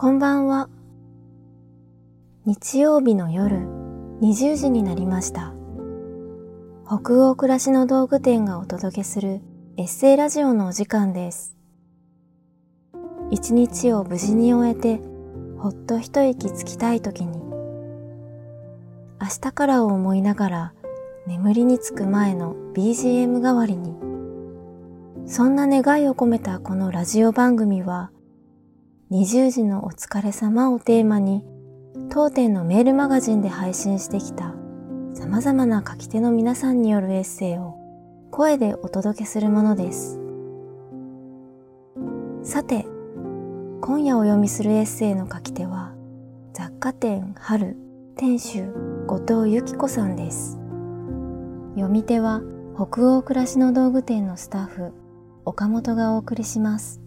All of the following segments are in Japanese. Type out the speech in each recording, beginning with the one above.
こんばんは。日曜日の夜20時になりました。北欧暮らしの道具店がお届けするエッセイラジオのお時間です。一日を無事に終えてほっと一息つきたい時に明日からを思いながら眠りにつく前の BGM 代わりにそんな願いを込めたこのラジオ番組は20時のお疲れ様をテーマに当店のメールマガジンで配信してきた様々な書き手の皆さんによるエッセイを声でお届けするものです。さて、今夜お読みするエッセイの書き手は雑貨店春店主後藤由紀子さんです。読み手は北欧暮らしの道具店のスタッフ岡本がお送りします。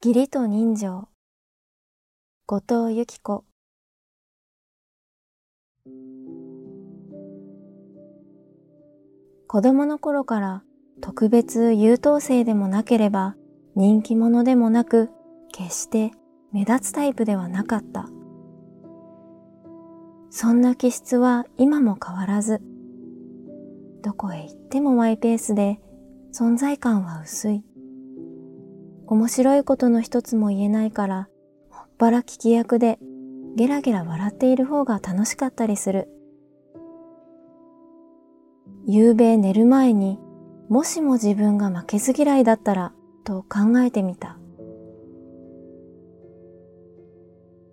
義理と人情後藤由紀子子供の頃から特別優等生でもなければ人気者でもなく決して目立つタイプではなかった。そんな気質は今も変わらず、どこへ行ってもマイペースで存在感は薄い。面白いことの一つも言えないから、もっぱら聞き役でゲラゲラ笑っている方が楽しかったりする。夕べ寝る前にもしも自分が負けず嫌いだったらと考えてみた。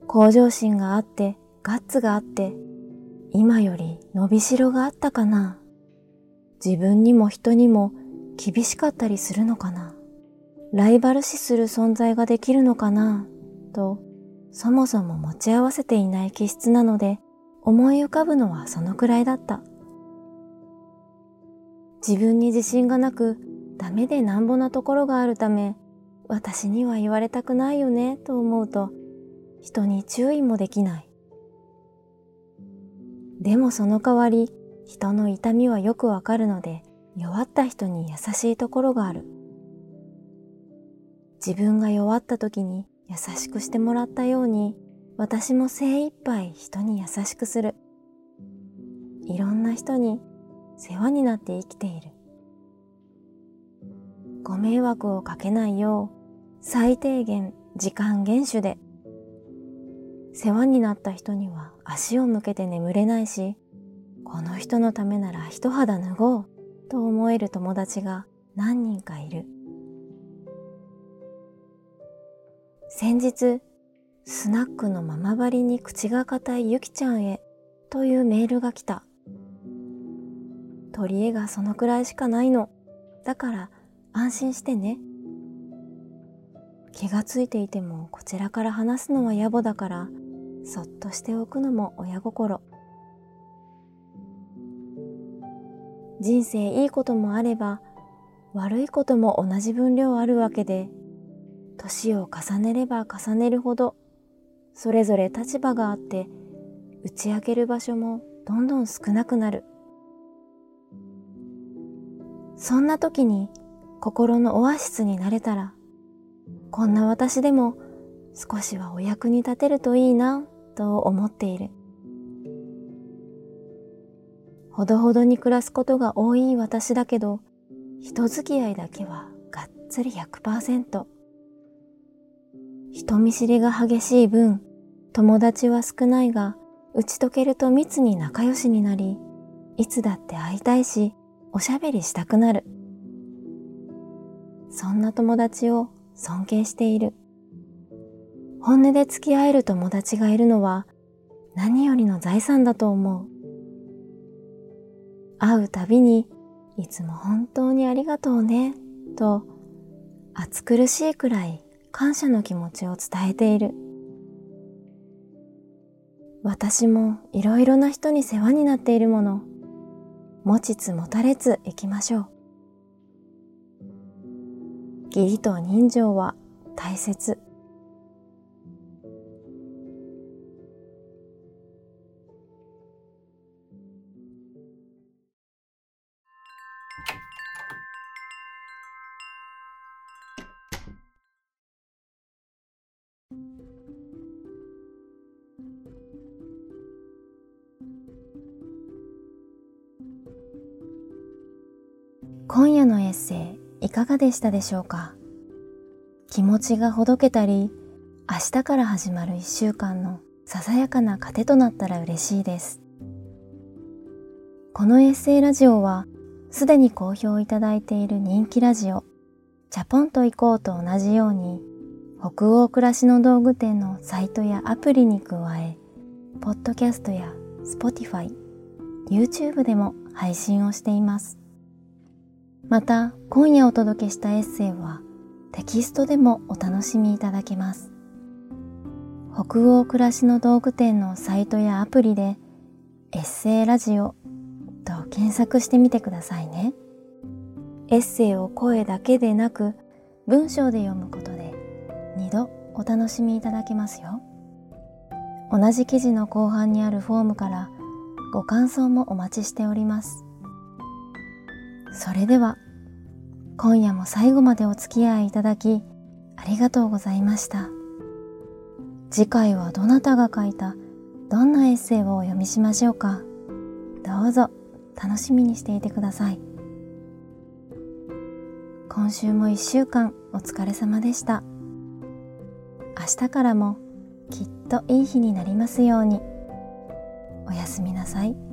向上心があって、ガッツがあって、今より伸びしろがあったかな。自分にも人にも厳しかったりするのかな。ライバル視する存在ができるのかな？と、そもそも持ち合わせていない気質なので、思い浮かぶのはそのくらいだった。自分に自信がなく、ダメでなんぼなところがあるため、私には言われたくないよねと思うと、人に注意もできない。でもその代わり、人の痛みはよくわかるので、弱った人に優しいところがある。自分が弱った時に優しくしてもらったように、私も精一杯人に優しくする。いろんな人に世話になって生きている。ご迷惑をかけないよう、最低限時間厳守で。世話になった人には足を向けて眠れないし、この人のためなら一肌脱ごうと思える友達が何人かいる。先日、スナックのママバリに口が硬いゆきちゃんへというメールが来た。取り柄がそのくらいしかないの。だから安心してね。気がついていてもこちらから話すのは野暮だから、そっとしておくのも親心。人生いいこともあれば、悪いことも同じ分量あるわけで、年を重ねれば重ねるほど、それぞれ立場があって、打ち明ける場所もどんどん少なくなる。そんな時に心のオアシスになれたら、こんな私でも少しはお役に立てるといいなと思っている。ほどほどに暮らすことが多い私だけど、人付き合いだけはがっつり100%。人見知りが激しい分、友達は少ないが、打ち解けると密に仲良しになり、いつだって会いたいし、おしゃべりしたくなる。そんな友達を尊敬している。本音で付き合える友達がいるのは何よりの財産だと思う。会うたびにいつも本当にありがとうねと暑苦しいくらい感謝の気持ちを伝えている。私もいろいろな人に世話になっているもの、持ちつ持たれつ行きましょう。義理と人情は大切。今夜のエッセイいかがでしたでしょうか？気持ちがほどけたり明日から始まる一週間のささやかな糧となったら嬉しいですこのエッセイラジオはすでに好評いただいている人気ラジオチャポンと行こうと同じように北欧暮らしの道具店のサイトやアプリに加えポッドキャストや Spotify、YouTube でも配信をしています。また、今夜お届けしたエッセイはテキストでもお楽しみいただけます。北欧暮らしの道具店のサイトやアプリでエッセイラジオと検索してみてくださいね。エッセイを声だけでなく文章で読むことで2度お楽しみいただけますよ。同じ記事の後半にあるフォームからご感想もお待ちしております。それでは今夜も最後までお付き合いいただきありがとうございました。次回はどなたが書いたどんなエッセイをお読みしましょうか。どうぞ楽しみにしていてください。今週も一週間お疲れ様でした。明日からもきっといい日になりますように。おやすみなさい。